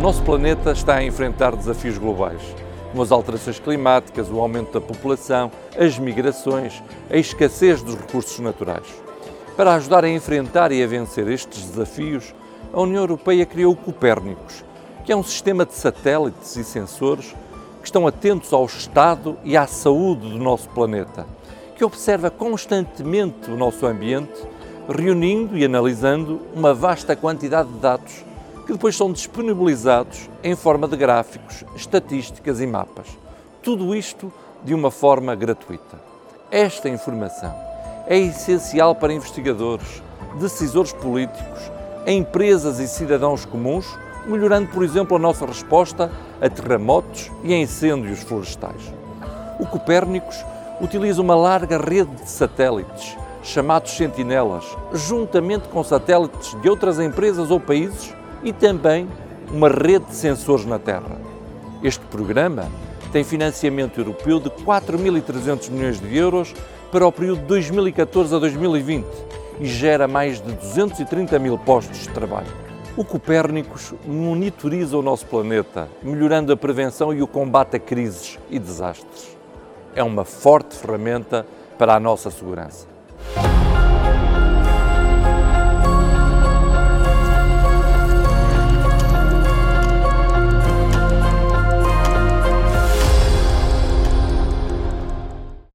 O nosso planeta está a enfrentar desafios globais, como as alterações climáticas, o aumento da população, as migrações, a escassez dos recursos naturais. Para ajudar a enfrentar e a vencer estes desafios, a União Europeia criou o Copérnicos, que é um sistema de satélites e sensores que estão atentos ao estado e à saúde do nosso planeta, que observa constantemente o nosso ambiente, reunindo e analisando uma vasta quantidade de dados que depois são disponibilizados em forma de gráficos, estatísticas e mapas. Tudo isto de uma forma gratuita. Esta informação é essencial para investigadores, decisores políticos, empresas e cidadãos comuns, melhorando, por exemplo, a nossa resposta a terremotos e a incêndios florestais. O Copérnicos utiliza uma larga rede de satélites, chamados sentinelas, juntamente com satélites de outras empresas ou países e também uma rede de sensores na Terra. Este programa tem financiamento europeu de 4.300 milhões de euros para o período de 2014 a 2020 e gera mais de 230 mil postos de trabalho. O Copérnicos monitoriza o nosso planeta, melhorando a prevenção e o combate a crises e desastres. É uma forte ferramenta para a nossa segurança.